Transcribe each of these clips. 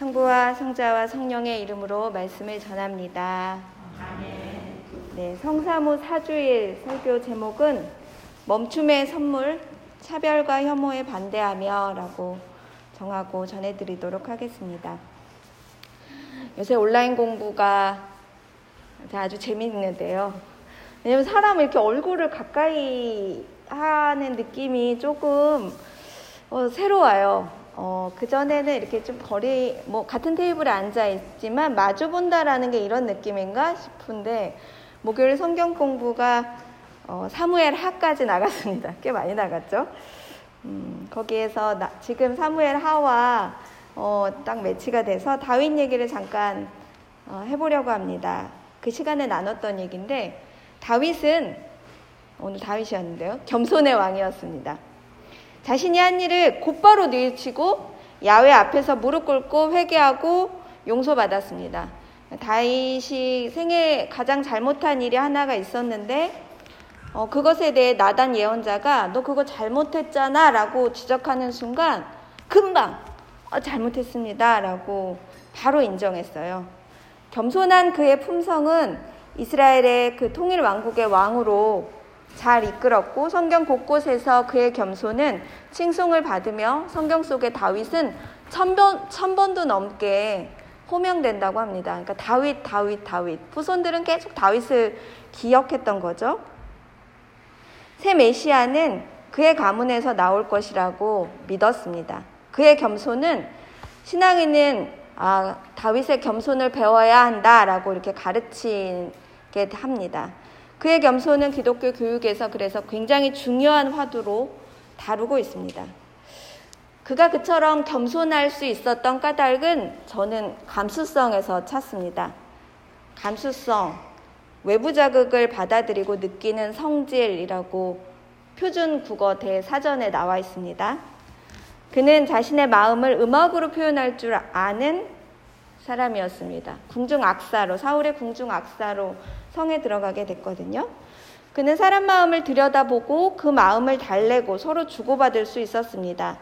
성부와 성자와 성령의 이름으로 말씀을 전합니다. 네, 성사무 사주일 설교 제목은 멈춤의 선물, 차별과 혐오에 반대하며 라고 정하고 전해드리도록 하겠습니다. 요새 온라인 공부가 아주 재미있는데요. 왜냐면 사람 이렇게 얼굴을 가까이 하는 느낌이 조금 어, 새로워요. 어, 그전에는 이렇게 좀 거리, 뭐, 같은 테이블에 앉아 있지만 마주 본다라는 게 이런 느낌인가 싶은데, 목요일 성경 공부가 어, 사무엘 하까지 나갔습니다. 꽤 많이 나갔죠? 음, 거기에서 나, 지금 사무엘 하와 어, 딱 매치가 돼서 다윗 얘기를 잠깐 어, 해보려고 합니다. 그 시간에 나눴던 얘기인데, 다윗은, 오늘 다윗이었는데요. 겸손의 왕이었습니다. 자신이 한 일을 곧바로 뉘우치고 야외 앞에서 무릎 꿇고 회개하고 용서받았습니다. 다윗이 생애 가장 잘못한 일이 하나가 있었는데 어, 그것에 대해 나단 예언자가 너 그거 잘못했잖아 라고 지적하는 순간 금방 어, 잘못했습니다 라고 바로 인정했어요. 겸손한 그의 품성은 이스라엘의 그 통일 왕국의 왕으로 잘 이끌었고 성경 곳곳에서 그의 겸손은 칭송을 받으며 성경 속의 다윗은 천, 번, 천 번도 넘게 호명된다고 합니다. 그러니까 다윗, 다윗, 다윗. 후손들은 계속 다윗을 기억했던 거죠. 새 메시아는 그의 가문에서 나올 것이라고 믿었습니다. 그의 겸손은 신앙인은 아, 다윗의 겸손을 배워야 한다라고 이렇게 가르치게 합니다. 그의 겸손은 기독교 교육에서 그래서 굉장히 중요한 화두로 다루고 있습니다. 그가 그처럼 겸손할 수 있었던 까닭은 저는 감수성에서 찾습니다. 감수성, 외부 자극을 받아들이고 느끼는 성질이라고 표준 국어 대사전에 나와 있습니다. 그는 자신의 마음을 음악으로 표현할 줄 아는 사람이었습니다. 궁중 악사로, 사울의 궁중 악사로 성에 들어가게 됐거든요. 그는 사람 마음을 들여다보고 그 마음을 달래고 서로 주고받을 수 있었습니다.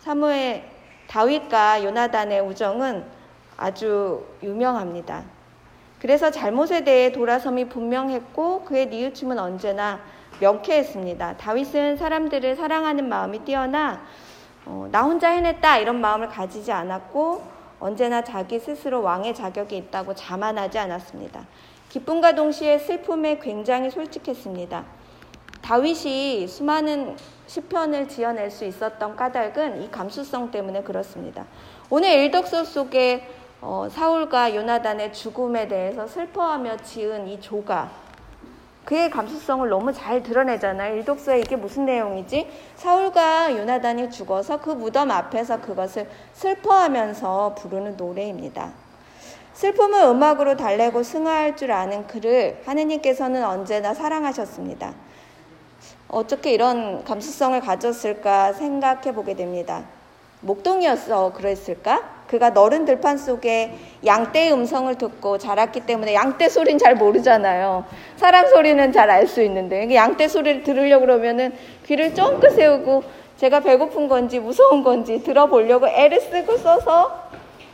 사무엘 다윗과 요나단의 우정은 아주 유명합니다. 그래서 잘못에 대해 돌아섬이 분명했고 그의 뉘우침은 언제나 명쾌했습니다. 다윗은 사람들을 사랑하는 마음이 뛰어나 어, 나 혼자 해냈다 이런 마음을 가지지 않았고 언제나 자기 스스로 왕의 자격이 있다고 자만하지 않았습니다. 기쁨과 동시에 슬픔에 굉장히 솔직했습니다. 다윗이 수많은 시편을 지어낼 수 있었던 까닭은 이 감수성 때문에 그렇습니다. 오늘 일독서 속에 어, 사울과 요나단의 죽음에 대해서 슬퍼하며 지은 이 조가 그의 감수성을 너무 잘 드러내잖아요. 일독서에 이게 무슨 내용이지? 사울과 요나단이 죽어서 그 무덤 앞에서 그것을 슬퍼하면서 부르는 노래입니다. 슬픔을 음악으로 달래고 승화할 줄 아는 그를 하느님께서는 언제나 사랑하셨습니다. 어떻게 이런 감수성을 가졌을까 생각해 보게 됩니다. 목동이었어 그랬을까? 그가 너른 들판 속에 양떼의 음성을 듣고 자랐기 때문에 양떼 소리는 잘 모르잖아요. 사람 소리는 잘 알 수 있는데 양떼 소리를 들으려고 그러면은 귀를 쫑긋 세우고 제가 배고픈 건지 무서운 건지 들어보려고 애를 쓰고 써서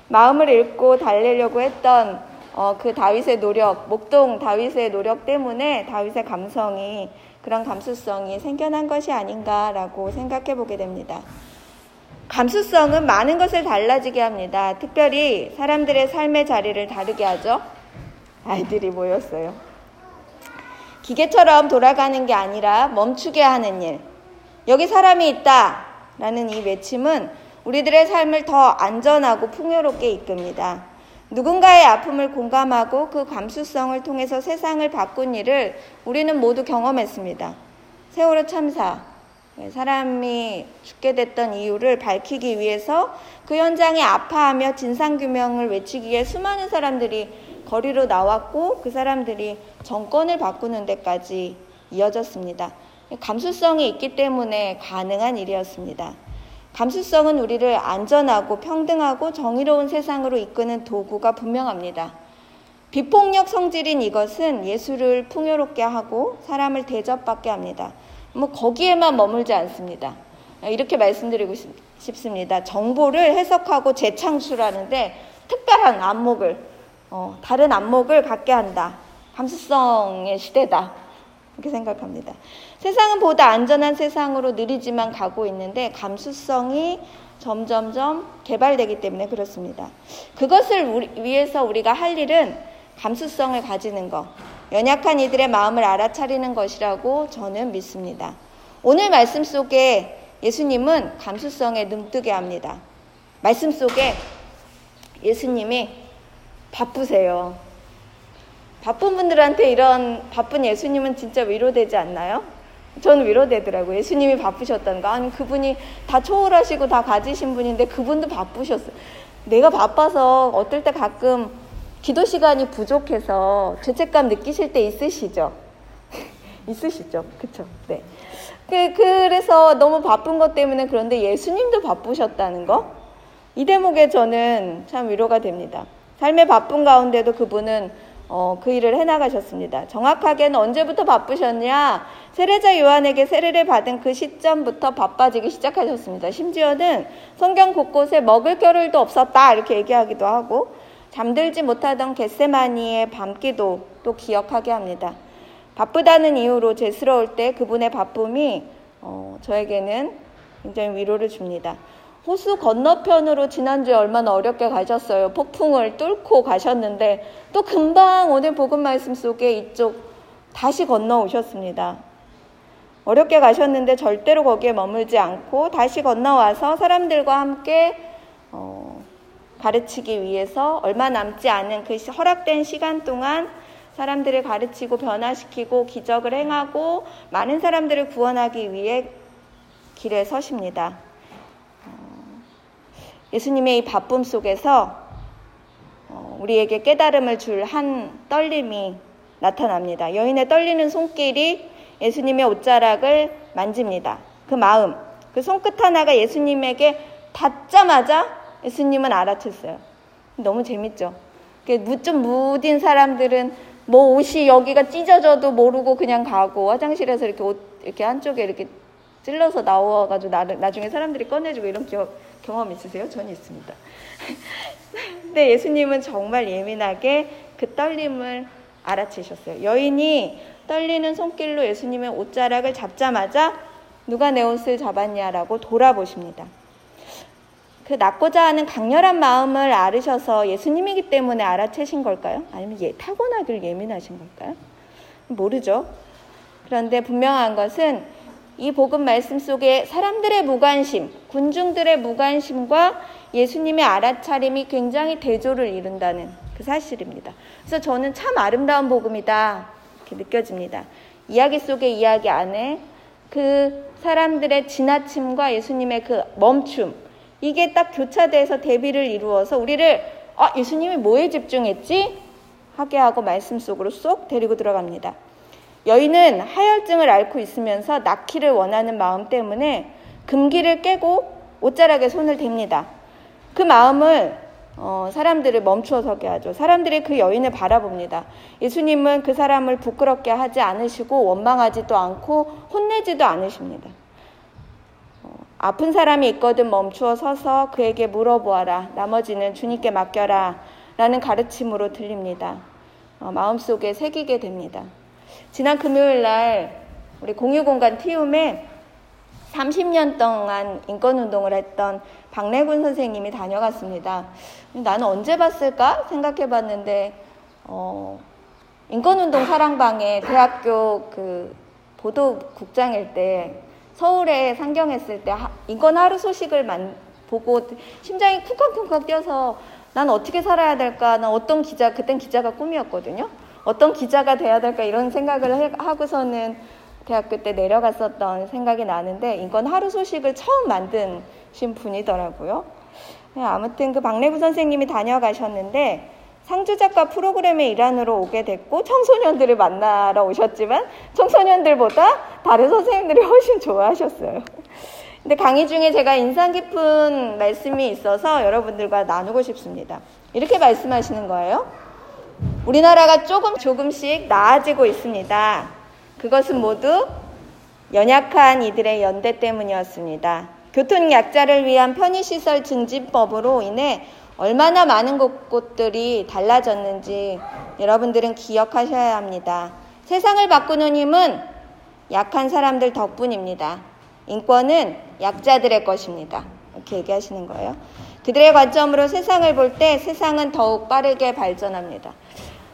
마음을 읽고 달래려고 했던 어, 그 다윗의 노력, 목동 다윗의 노력 때문에 다윗의 감성이 그런 감수성이 생겨난 것이 아닌가라고 생각해 보게 됩니다. 감수성은 많은 것을 달라지게 합니다. 특별히 사람들의 삶의 자리를 다르게 하죠. 아이들이 모였어요. 기계처럼 돌아가는 게 아니라 멈추게 하는 일. 여기 사람이 있다. 라는 이 외침은 우리들의 삶을 더 안전하고 풍요롭게 이끕니다. 누군가의 아픔을 공감하고 그 감수성을 통해서 세상을 바꾼 일을 우리는 모두 경험했습니다. 세월호 참사. 네, 사람이 죽게 됐던 이유를 밝히기 위해서 그 현장에 아파하며 진상규명을 외치기 위해 수많은 사람들이 거리로 나왔고 그 사람들이 정권을 바꾸는 데까지 이어졌습니다. 감수성이 있기 때문에 가능한 일이었습니다. 감수성은 우리를 안전하고 평등하고 정의로운 세상으로 이끄는 도구가 분명합니다. 비폭력 성질인 이것은 예수를 풍요롭게 하고 사람을 대접받게 합니다. 뭐 거기에만 머물지 않습니다. 이렇게 말씀드리고 싶습니다. 정보를 해석하고 재창출하는데 특별한 안목을, 어, 다른 안목을 갖게 한다. 감수성의 시대다. 이렇게 생각합니다. 세상은 보다 안전한 세상으로 느리지만 가고 있는데 감수성이 점점점 개발되기 때문에 그렇습니다. 그것을 우리, 위해서 우리가 할 일은 감수성을 가지는 것, 연약한 이들의 마음을 알아차리는 것이라고 저는 믿습니다. 오늘 말씀 속에 예수님은 감수성에 눈뜨게 합니다. 말씀 속에 예수님이 바쁘세요. 바쁜 분들한테 이런 바쁜 예수님은 진짜 위로되지 않나요? 저는 위로되더라고요. 예수님이 바쁘셨다는 거. 아니, 그분이 다 초월하시고 다 가지신 분인데 그분도 바쁘셨어요. 내가 바빠서 어떨 때 가끔 기도 시간이 부족해서 죄책감 느끼실 때 있으시죠? 있으시죠? 그쵸? 네. 그, 그래서 너무 바쁜 것 때문에 그런데 예수님도 바쁘셨다는 거? 이 대목에 저는 참 위로가 됩니다. 삶의 바쁜 가운데도 그분은 어, 그 일을 해나가셨습니다. 정확하게는 언제부터 바쁘셨냐? 세례자 요한에게 세례를 받은 그 시점부터 바빠지기 시작하셨습니다. 심지어는 성경 곳곳에 먹을 겨를도 없었다 이렇게 얘기하기도 하고 잠들지 못하던 겟세마니의 밤기도 또 기억하게 합니다. 바쁘다는 이유로 죄스러울 때 그분의 바쁨이 어, 저에게는 굉장히 위로를 줍니다. 호수 건너편으로 지난주에 얼마나 어렵게 가셨어요. 폭풍을 뚫고 가셨는데 또 금방 오늘 복음 말씀 속에 이쪽 다시 건너오셨습니다. 어렵게 가셨는데 절대로 거기에 머물지 않고 다시 건너와서 사람들과 함께 어, 가르치기 위해서 얼마 남지 않은 그 허락된 시간 동안 사람들을 가르치고 변화시키고 기적을 행하고 많은 사람들을 구원하기 위해 길에 서십니다. 예수님의 이 바쁨 속에서 어, 우리에게 깨달음을 줄 한 떨림이 나타납니다. 여인의 떨리는 손길이 예수님의 옷자락을 만집니다. 그 마음, 그 손끝 하나가 예수님에게 닿자마자 예수님은 알아챘어요. 너무 재밌죠? 좀 무딘 사람들은 뭐 옷이 여기가 찢어져도 모르고 그냥 가고 화장실에서 이렇게 옷 이렇게 한쪽에 이렇게 찔러서 나와가지고 나중에 사람들이 꺼내주고 이런 기억 경험 있으세요? 전 있습니다. 근데 예수님은 정말 예민하게 그 떨림을 알아채셨어요. 여인이 떨리는 손길로 예수님의 옷자락을 잡자마자 누가 내 옷을 잡았냐라고 돌아보십니다. 그 낳고자 하는 강렬한 마음을 알으셔서 예수님이기 때문에 알아채신 걸까요? 아니면 예, 타고나길 예민하신 걸까요? 모르죠. 그런데 분명한 것은 이 복음 말씀 속에 사람들의 무관심, 군중들의 무관심과 예수님의 알아차림이 굉장히 대조를 이룬다는 그 사실입니다. 그래서 저는 참 아름다운 복음이다. 이렇게 느껴집니다. 이야기 속의 이야기 안에 그 사람들의 지나침과 예수님의 그 멈춤, 이게 딱 교차돼서 대비를 이루어서 우리를, 아, 예수님이 뭐에 집중했지? 하게 하고 말씀 속으로 쏙 데리고 들어갑니다. 여인은 하혈증을 앓고 있으면서 낳기를 원하는 마음 때문에 금기를 깨고 옷자락에 손을 댑니다. 그 마음을 어, 사람들을 멈추어 서게 하죠. 사람들이 그 여인을 바라봅니다. 예수님은 그 사람을 부끄럽게 하지 않으시고 원망하지도 않고 혼내지도 않으십니다. 어, 아픈 사람이 있거든 멈추어 서서 그에게 물어보아라. 나머지는 주님께 맡겨라. 라는 가르침으로 들립니다. 어, 마음속에 새기게 됩니다. 지난 금요일 날 우리 공유공간 티움에 30년 동안 인권운동을 했던 박래군 선생님이 다녀갔습니다. 나는 언제 봤을까 생각해 봤는데, 어, 인권운동 사랑방에 대학교 그 보도국장일 때 서울에 상경했을 때 인권 하루 소식을 만, 보고 심장이 쿵쾅쿵쾅 뛰어서 난 어떻게 살아야 될까? 난 어떤 기자, 그땐 기자가 꿈이었거든요. 어떤 기자가 돼야 될까 이런 생각을 하고서는 대학교 때 내려갔었던 생각이 나는데 인권 하루 소식을 처음 만드신 분이더라고요. 네, 아무튼 그 박래구 선생님이 다녀가셨는데 상주작가 프로그램의 일환으로 오게 됐고 청소년들을 만나러 오셨지만 청소년들보다 다른 선생님들이 훨씬 좋아하셨어요. 근데 강의 중에 제가 인상 깊은 말씀이 있어서 여러분들과 나누고 싶습니다. 이렇게 말씀하시는 거예요. 우리나라가 조금 조금씩 나아지고 있습니다. 그것은 모두 연약한 이들의 연대 때문이었습니다. 교통약자를 위한 편의시설 증진법으로 인해 얼마나 많은 곳들이 달라졌는지 여러분들은 기억하셔야 합니다. 세상을 바꾸는 힘은 약한 사람들 덕분입니다. 인권은 약자들의 것입니다. 이렇게 얘기하시는 거예요. 그들의 관점으로 세상을 볼 때 세상은 더욱 빠르게 발전합니다.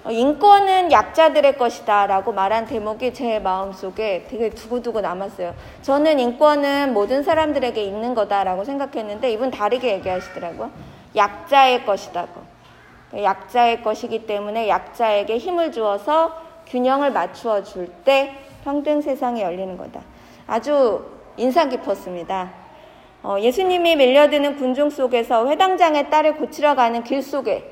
어, 인권은 약자들의 것이다 라고 말한 대목이 제 마음속에 되게 두고두고 남았어요. 저는 인권은 모든 사람들에게 있는 거다 라고 생각했는데 이분 다르게 얘기하시더라고요. 약자의 것이다고. 약자의 것이기 때문에 약자에게 힘을 주어서 균형을 맞추어 줄 때 평등 세상이 열리는 거다. 아주 인상 깊었습니다. 어, 예수님이 밀려드는 군중 속에서 회당장의 딸을 고치러 가는 길 속에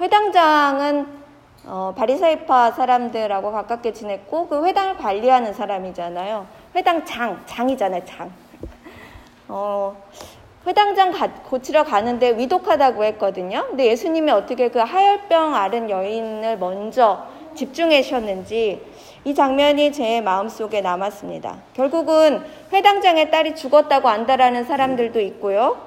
회당장은 어, 바리사이파 사람들하고 가깝게 지냈고 그 회당을 관리하는 사람이잖아요. 회당 장, 장이잖아요, 장. 어, 회당장 가, 고치러 가는데 위독하다고 했거든요. 근데 예수님이 어떻게 그 하열병 앓은 여인을 먼저 집중하셨는지 이 장면이 제 마음속에 남았습니다. 결국은 회당장의 딸이 죽었다고 안다라는 사람들도 있고요.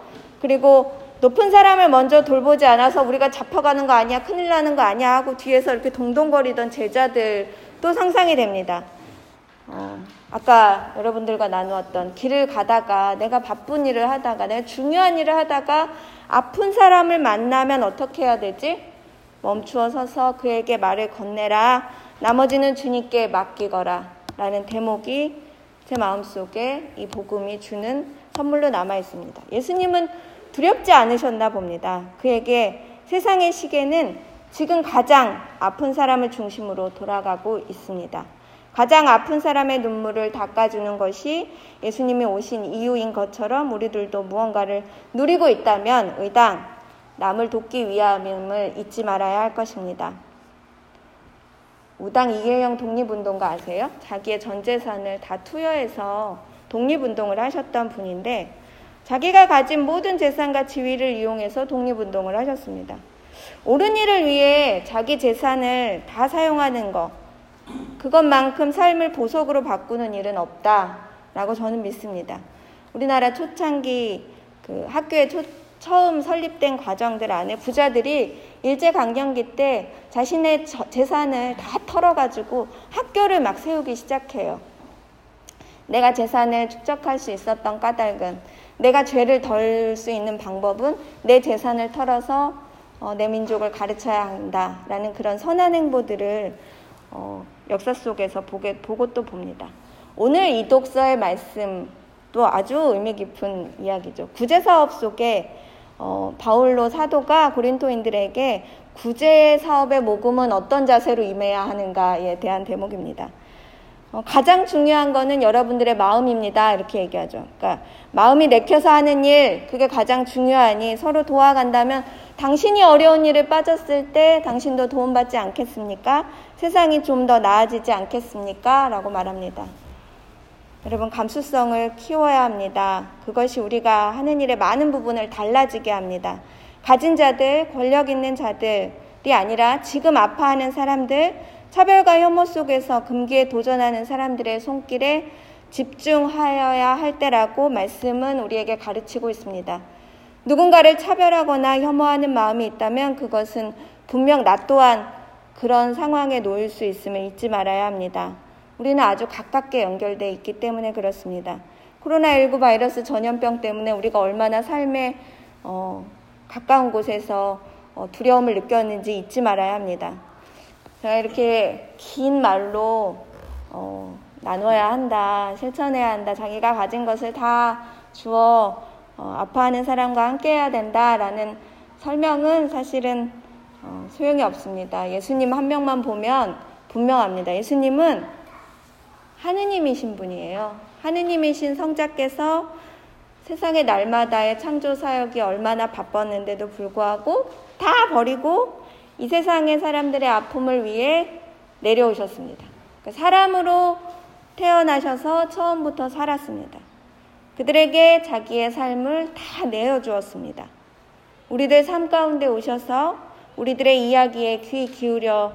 그리고 높은 사람을 먼저 돌보지 않아서 우리가 잡혀가는 거 아니야, 큰일 나는 거 아니야 하고 뒤에서 이렇게 동동거리던 제자들도 상상이 됩니다. 어, 아까 여러분들과 나누었던 길을 가다가 내가 바쁜 일을 하다가 내가 중요한 일을 하다가 아픈 사람을 만나면 어떻게 해야 되지? 멈추어 서서 그에게 말을 건네라. 나머지는 주님께 맡기거라. 라는 대목이 제 마음속에 이 복음이 주는 선물로 남아 있습니다. 예수님은 두렵지 않으셨나 봅니다. 그에게 세상의 시계는 지금 가장 아픈 사람을 중심으로 돌아가고 있습니다. 가장 아픈 사람의 눈물을 닦아주는 것이 예수님이 오신 이유인 것처럼 우리들도 무언가를 누리고 있다면 의당 남을 돕기 위함을 잊지 말아야 할 것입니다. 우당 이계영 독립운동가 아세요? 자기의 전 재산을 다 투여해서 독립운동을 하셨던 분인데 자기가 가진 모든 재산과 지위를 이용해서 독립운동을 하셨습니다. 옳은 일을 위해 자기 재산을 다 사용하는 것, 그것만큼 삶을 보석으로 바꾸는 일은 없다라고 저는 믿습니다. 우리나라 초창기 그 학교에 초, 처음 설립된 과정들 안에 부자들이 일제강점기 때 자신의 재산을 다 털어가지고 학교를 막 세우기 시작해요. 내가 재산을 축적할 수 있었던 까닭은 내가 죄를 덜 수 있는 방법은 내 재산을 털어서 어, 내 민족을 가르쳐야 한다라는 그런 선한 행보들을 어, 역사 속에서 보게, 보고 또 봅니다. 오늘 이 독서의 말씀도 아주 의미 깊은 이야기죠. 구제 사업 속에 어, 바울로 사도가 고린토인들에게 구제 사업의 모금은 어떤 자세로 임해야 하는가에 대한 대목입니다. 어, 가장 중요한 거는 여러분들의 마음입니다. 이렇게 얘기하죠. 그러니까 마음이 내켜서 하는 일, 그게 가장 중요하니 서로 도와간다면 당신이 어려운 일에 빠졌을 때 당신도 도움받지 않겠습니까? 세상이 좀 더 나아지지 않겠습니까? 라고 말합니다. 여러분, 감수성을 키워야 합니다. 그것이 우리가 하는 일의 많은 부분을 달라지게 합니다. 가진 자들, 권력 있는 자들이 아니라 지금 아파하는 사람들, 차별과 혐오 속에서 금기에 도전하는 사람들의 손길에 집중하여야 할 때라고 말씀은 우리에게 가르치고 있습니다. 누군가를 차별하거나 혐오하는 마음이 있다면 그것은 분명 나 또한 그런 상황에 놓일 수 있음을 잊지 말아야 합니다. 우리는 아주 가깝게 연결되어 있기 때문에 그렇습니다. 코로나19 바이러스 전염병 때문에 우리가 얼마나 삶에 어, 가까운 곳에서 어, 두려움을 느꼈는지 잊지 말아야 합니다. 제가 이렇게 긴 말로 어, 나눠야 한다, 실천해야 한다, 자기가 가진 것을 다 주어 어, 아파하는 사람과 함께해야 된다라는 설명은 사실은 어, 소용이 없습니다. 예수님 한 명만 보면 분명합니다. 예수님은 하느님이신 분이에요. 하느님이신 성자께서 세상의 날마다의 창조 사역이 얼마나 바빴는데도 불구하고 다 버리고 이 세상의 사람들의 아픔을 위해 내려오셨습니다. 그러니까 사람으로 태어나셔서 처음부터 살았습니다. 그들에게 자기의 삶을 다 내어주었습니다. 우리들 삶 가운데 오셔서 우리들의 이야기에 귀 기울여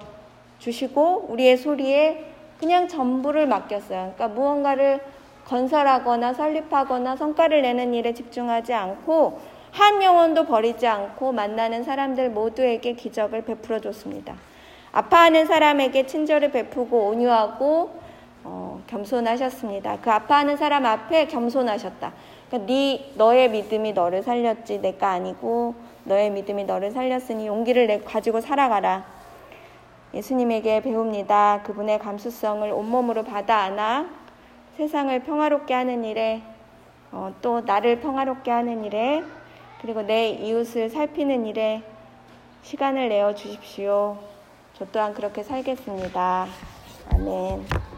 주시고 우리의 소리에 그냥 전부를 맡겼어요. 그러니까 무언가를 건설하거나 설립하거나 성과를 내는 일에 집중하지 않고 한 영혼도 버리지 않고 만나는 사람들 모두에게 기적을 베풀어 줬습니다. 아파하는 사람에게 친절을 베푸고 온유하고 어, 겸손하셨습니다. 그 아파하는 사람 앞에 겸손하셨다. 그러니까 네 너의 믿음이 너를 살렸지 내가 아니고 너의 믿음이 너를 살렸으니 용기를 내 가지고 살아가라. 예수님에게 배웁니다. 그분의 감수성을 온몸으로 받아 안아 세상을 평화롭게 하는 일에 어, 또 나를 평화롭게 하는 일에 그리고 내 이웃을 살피는 일에 시간을 내어 주십시오. 저 또한 그렇게 살겠습니다. 아멘.